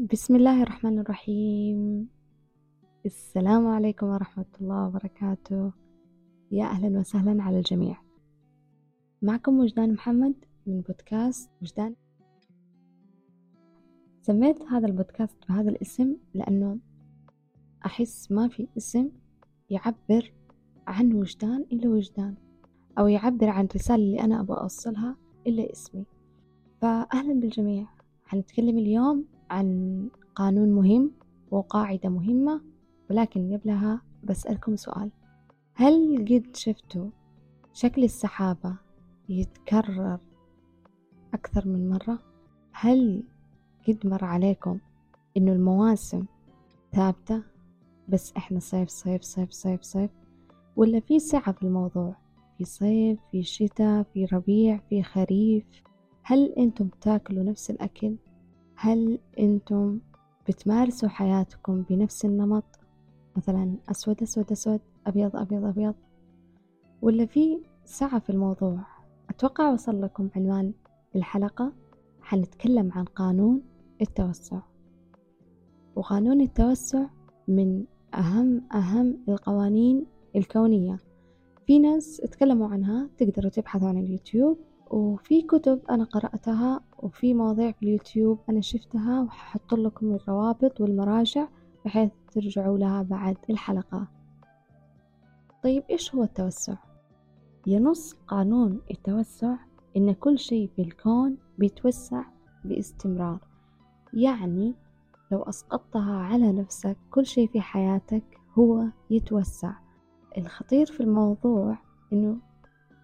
بسم الله الرحمن الرحيم. السلام عليكم ورحمة الله وبركاته. يا أهلا وسهلا على الجميع. معكم وجدان محمد من بودكاست وجدان. سميت هذا البودكاست بهذا الاسم لأنه أحس ما في اسم يعبر عن وجدان إلا وجدان أو يعبر عن الرسالة اللي أنا أبغى أوصلها إلا اسمي. فأهلا بالجميع. حنتكلم اليوم عن قانون مهم وقاعدة مهمة ولكن قبلها بسألكم سؤال. هل قد شفتوا شكل السحابة يتكرر أكثر من مرة؟ هل قد مر عليكم إنه المواسم ثابتة بس إحنا صيف صيف صيف صيف صيف؟ ولا في سعة في الموضوع؟ في صيف في شتاء في ربيع في خريف؟ هل أنتم تاكلوا نفس الأكل؟ هل أنتم بتمارسوا حياتكم بنفس النمط؟ مثلا أسود أسود أسود أبيض أبيض أبيض. ولا في سعة في الموضوع؟ أتوقع وصل لكم عنوان الحلقة. حنتكلم عن قانون التوسع. وقانون التوسع من أهم أهم القوانين الكونية. في ناس تكلموا عنها تقدروا تبحثوا عن اليوتيوب. وفي كتب أنا قرأتها وفي مواضيع في اليوتيوب أنا شفتها وححط لكم الروابط والمراجع بحيث ترجعوا لها بعد الحلقة. طيب إيش هو التوسع؟ ينص قانون التوسع إن كل شيء في الكون بيتوسع باستمرار. يعني لو أسقطتها على نفسك كل شيء في حياتك هو يتوسع. الخطير في الموضوع إنه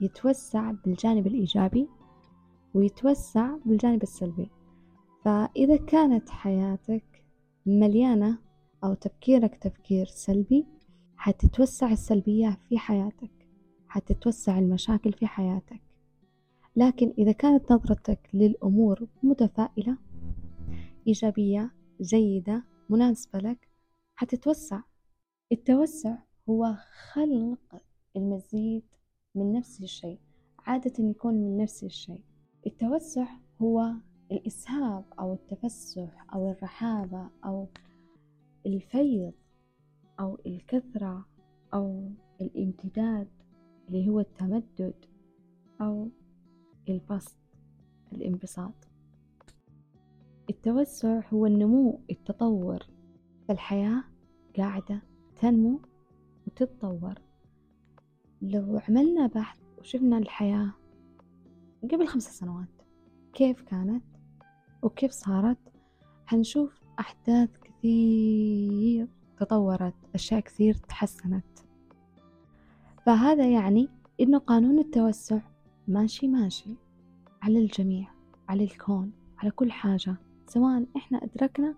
يتوسع بالجانب الإيجابي ويتوسع بالجانب السلبي. فإذا كانت حياتك مليانة أو تفكيرك تفكير سلبي حتتوسع السلبية في حياتك حتتوسع المشاكل في حياتك. لكن إذا كانت نظرتك للأمور متفائلة إيجابية جيدة مناسبة لك حتتوسع. التوسع هو خلق المزيد من نفس الشيء عادة يكون من نفس الشيء. التوسع هو الإسهاب أو التفسح أو الرحابة أو الفيض أو الكثرة أو الامتداد اللي هو التمدد أو البسط الانبساط. التوسع هو النمو التطور. فالحياة قاعدة تنمو وتتطور. لو عملنا بحث وشفنا الحياة قبل خمس سنوات كيف كانت وكيف صارت حنشوف أحداث كثير تطورت أشياء كثير تحسنت. فهذا يعني إنه قانون التوسع ماشي ماشي على الجميع على الكون على كل حاجة سواء إحنا أدركنا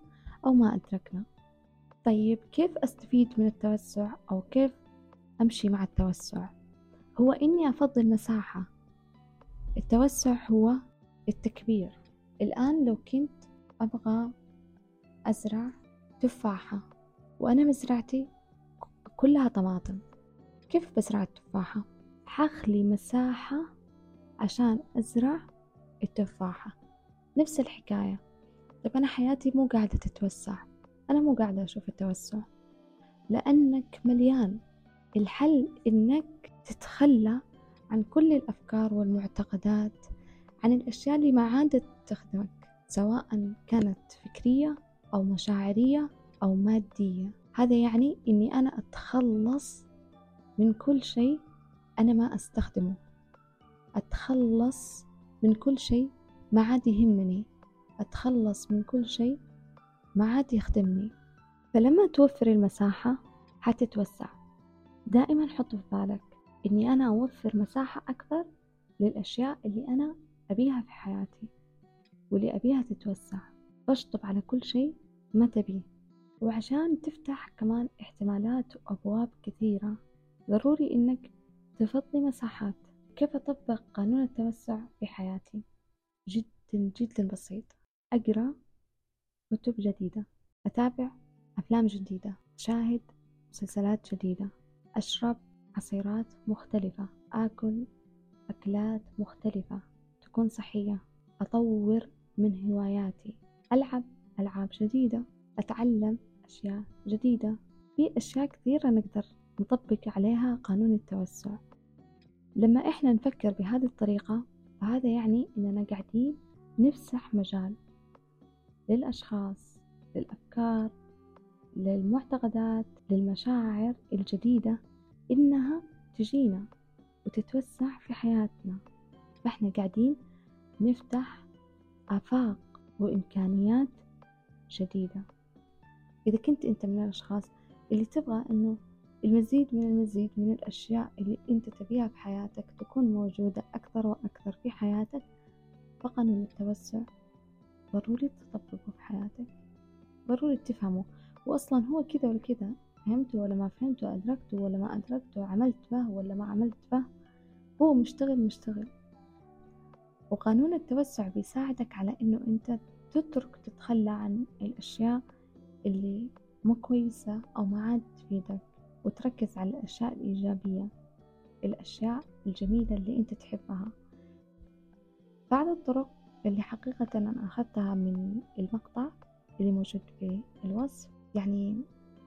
أو ما أدركنا. طيب كيف أستفيد من التوسع أو كيف أمشي مع التوسع. هو إني أفضل مساحة. التوسع هو التكبير. الآن لو كنت أبغى أزرع تفاحة وأنا مزرعتي كلها طماطم كيف بزرع التفاحة؟ حخلي مساحة عشان أزرع التفاحة. نفس الحكاية. طيب أنا حياتي مو قاعدة تتوسع. أنا مو قاعدة أشوف التوسع. لأنك مليان. الحل إنك تتخلى عن كل الأفكار والمعتقدات عن الأشياء اللي ما عادت تخدمك سواء كانت فكرية أو مشاعرية أو مادية. هذا يعني إني أنا أتخلص من كل شيء أنا ما أستخدمه. أتخلص من كل شيء ما عاد يهمني. أتخلص من كل شيء ما عاد يخدمني. فلما توفر المساحة حتتوسع. دائما حط في بالك إني أنا أوفر مساحة أكبر للأشياء اللي أنا أبيها في حياتي واللي أبيها تتوسع. بشطب على كل شيء ما تبيه. وعشان تفتح كمان احتمالات وأبواب كثيرة ضروري إنك تفضي مساحات. كيف أطبق قانون التوسع في حياتي؟ جدا جدا بسيط. أقرأ كتب جديدة. أتابع أفلام جديدة. أشاهد مسلسلات جديدة. أشرب عصيرات مختلفة آكل أكلات مختلفة تكون صحية أطور من هواياتي ألعب ألعاب جديدة أتعلم أشياء جديدة. في أشياء كثيرة نقدر نطبق عليها قانون التوسع. لما إحنا نفكر بهذه الطريقة فهذا يعني إننا قاعدين نفسح مجال للأشخاص للأفكار للمعتقدات للمشاعر الجديدة إنها تجينا وتتوسع في حياتنا. فإحنا قاعدين نفتح آفاق وإمكانيات جديدة. إذا كنت أنت من الأشخاص اللي تبغى أنه المزيد من المزيد من الأشياء اللي أنت تبيها في حياتك تكون موجودة أكثر وأكثر في حياتك فقانون التوسع ضروري تطبقه في حياتك. ضروري تفهمه. وأصلا هو كذا ولا كذا فهمته ولا ما فهمته؟ أدركته ولا ما أدركته؟ عملت به ولا ما عملت به؟ هو مشتغل مشتغل. وقانون التوسع بيساعدك على إنه أنت تترك تتخلى عن الأشياء اللي مو كويسة أو ما عاد تفيدك وتركز على الأشياء الإيجابية الأشياء الجميلة اللي أنت تحبها. بعض الطرق اللي حقيقة أنا أخذتها من المقطع اللي موجود في الوصف يعني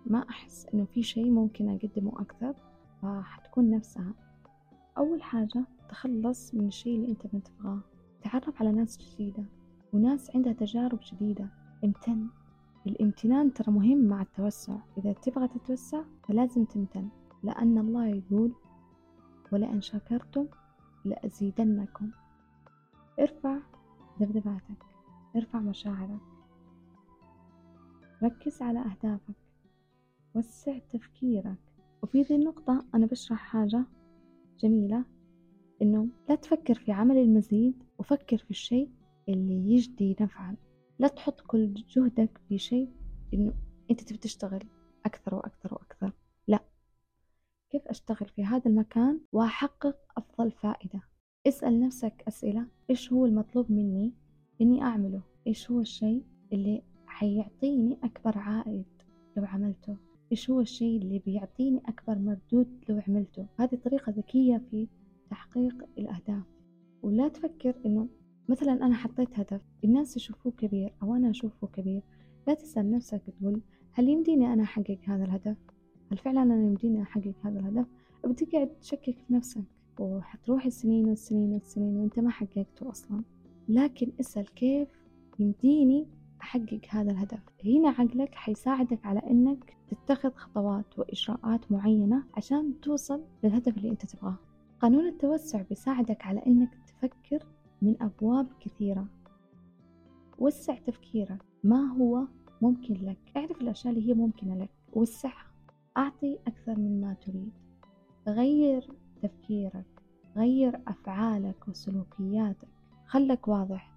ما أحس إنه في شي ممكن أقدمه أكثر فحتكون نفسها. أول حاجة تخلص من الشي اللي أنت ما تبغاه. تعرف على ناس جديدة وناس عندها تجارب جديدة. امتن. الامتنان ترى مهم مع التوسع. إذا تبغى تتوسع فلازم تمتن. لأن الله يقول ولئن شكرتم لأزيدنكم. ارفع ذبذباتك ارفع مشاعرك. ركز على أهدافك وسع تفكيرك. وفي ذي النقطة أنا بشرح حاجة جميلة إنه لا تفكر في عمل المزيد وفكر في الشيء اللي يجدي نفعا. لا تحط كل جهدك في شيء إنه أنت تبي تشتغل أكثر وأكثر وأكثر. لا. كيف أشتغل في هذا المكان؟ وأحقق أفضل فائدة. اسأل نفسك أسئلة. إيش هو المطلوب مني إني أعمله؟ إيش هو الشيء اللي حيعطيني أكبر عائد لو عملته. إيش هو الشيء اللي بيعطيني أكبر مردود لو عملته؟ هذه طريقة ذكية في تحقيق الأهداف. ولا تفكر إنه مثلا أنا حطيت هدف الناس يشوفوه كبير أو أنا أشوفه كبير لا تسأل نفسك تقول هل يمديني أنا أحقق هذا الهدف؟ هل فعلا أنا يمديني أحقق هذا الهدف؟ بتقعد تشكك في نفسك. وحتروح السنين والسنين والسنين وأنت ما حققته أصلا. لكن اسأل كيف يمديني أحقق هذا الهدف. هنا عقلك حيساعدك على أنك تتخذ خطوات وإجراءات معينة عشان توصل للهدف اللي أنت تبغاه. قانون التوسع بيساعدك على أنك تفكر من أبواب كثيرة. وسع تفكيرك. ما هو ممكن لك؟ اعرف الأشياء اللي هي ممكنة لك. وسعها أعطي أكثر من ما تريد. غير تفكيرك. غير أفعالك وسلوكياتك. خلك واضح.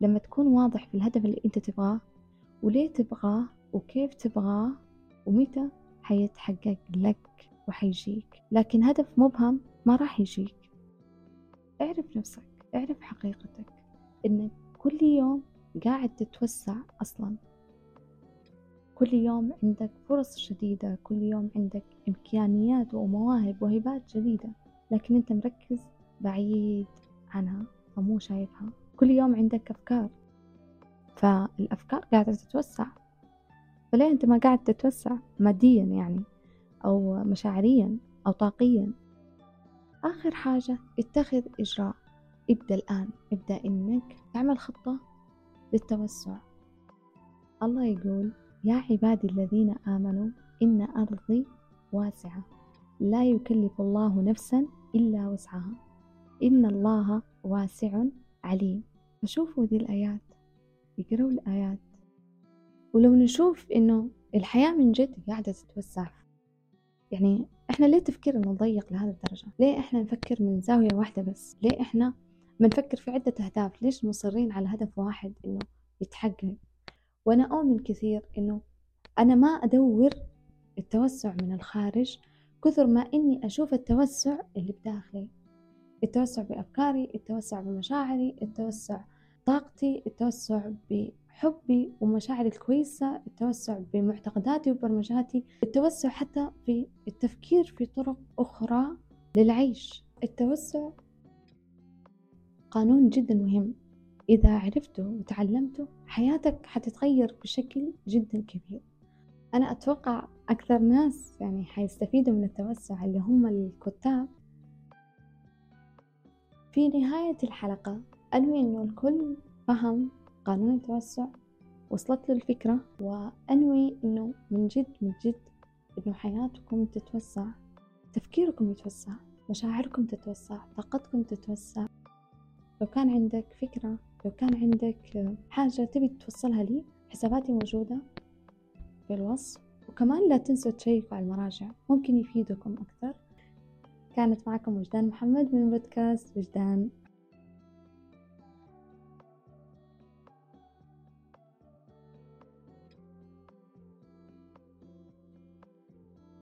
لما تكون واضح في الهدف اللي أنت تبغاه وليه تبغاه وكيف تبغاه ومتى حيتحقق لك وحيجيك. لكن هدف مبهم ما راح يجيك. اعرف نفسك اعرف حقيقتك انك كل يوم قاعد تتوسع أصلا. كل يوم عندك فرص جديدة كل يوم عندك إمكانيات ومواهب وهبات جديدة لكن أنت مركز بعيد عنها فمو شايفها. كل يوم عندك أفكار. فالأفكار قاعدة تتوسع. فليه أنت ما قاعد تتوسع ماديا يعني أو مشاعريا أو طاقيا؟ آخر حاجة اتخذ إجراء. ابدأ الآن. ابدأ إنك تعمل خطة للتوسع. الله يقول يا عبادي الذين آمنوا إن أرضي واسعة. لا يكلف الله نفسا إلا وسعها. إن الله واسع عليم. فشوفوا ذي الآيات يقرأوا الآيات ولو نشوف إنه الحياة من جد قاعدة تتوسع يعني إحنا ليه تفكيرنا ضيق لهذه الدرجة؟ ليه إحنا نفكر من زاوية واحدة بس؟ ليه إحنا بنفكر في عدة أهداف؟ ليش مصرين على هدف واحد إنه يتحقق؟ وأنا أؤمن كثير إنه أنا ما أدور التوسع من الخارج كثر ما إني أشوف التوسع اللي بداخلي التوسع بأفكاري التوسع بمشاعري التوسع طاقتي التوسع بحبي ومشاعري الكويسة التوسع بمعتقداتي وبرمجاتي التوسع حتى في التفكير في طرق أخرى للعيش. التوسع قانون جدا مهم. إذا عرفته وتعلمته حياتك حتتغير بشكل جدا كبير. أنا أتوقع أكثر ناس يعني حيستفيدوا من التوسع اللي هم الكتاب. في نهاية الحلقة أنوي أنه الكل فهم قانون التوسع وصلت له الفكرة وأنوي أنه من جد من جد أنه حياتكم تتوسع تفكيركم يتوسع مشاعركم تتوسع طاقتكم تتوسع. لو كان عندك فكرة لو كان عندك حاجة تبي توصلها لي حساباتي موجودة في الوصف وكمان لا تنسوا تشيكوا على المراجع ممكن يفيدكم أكثر. كانت معكم وجدان محمد من بودكاست وجدان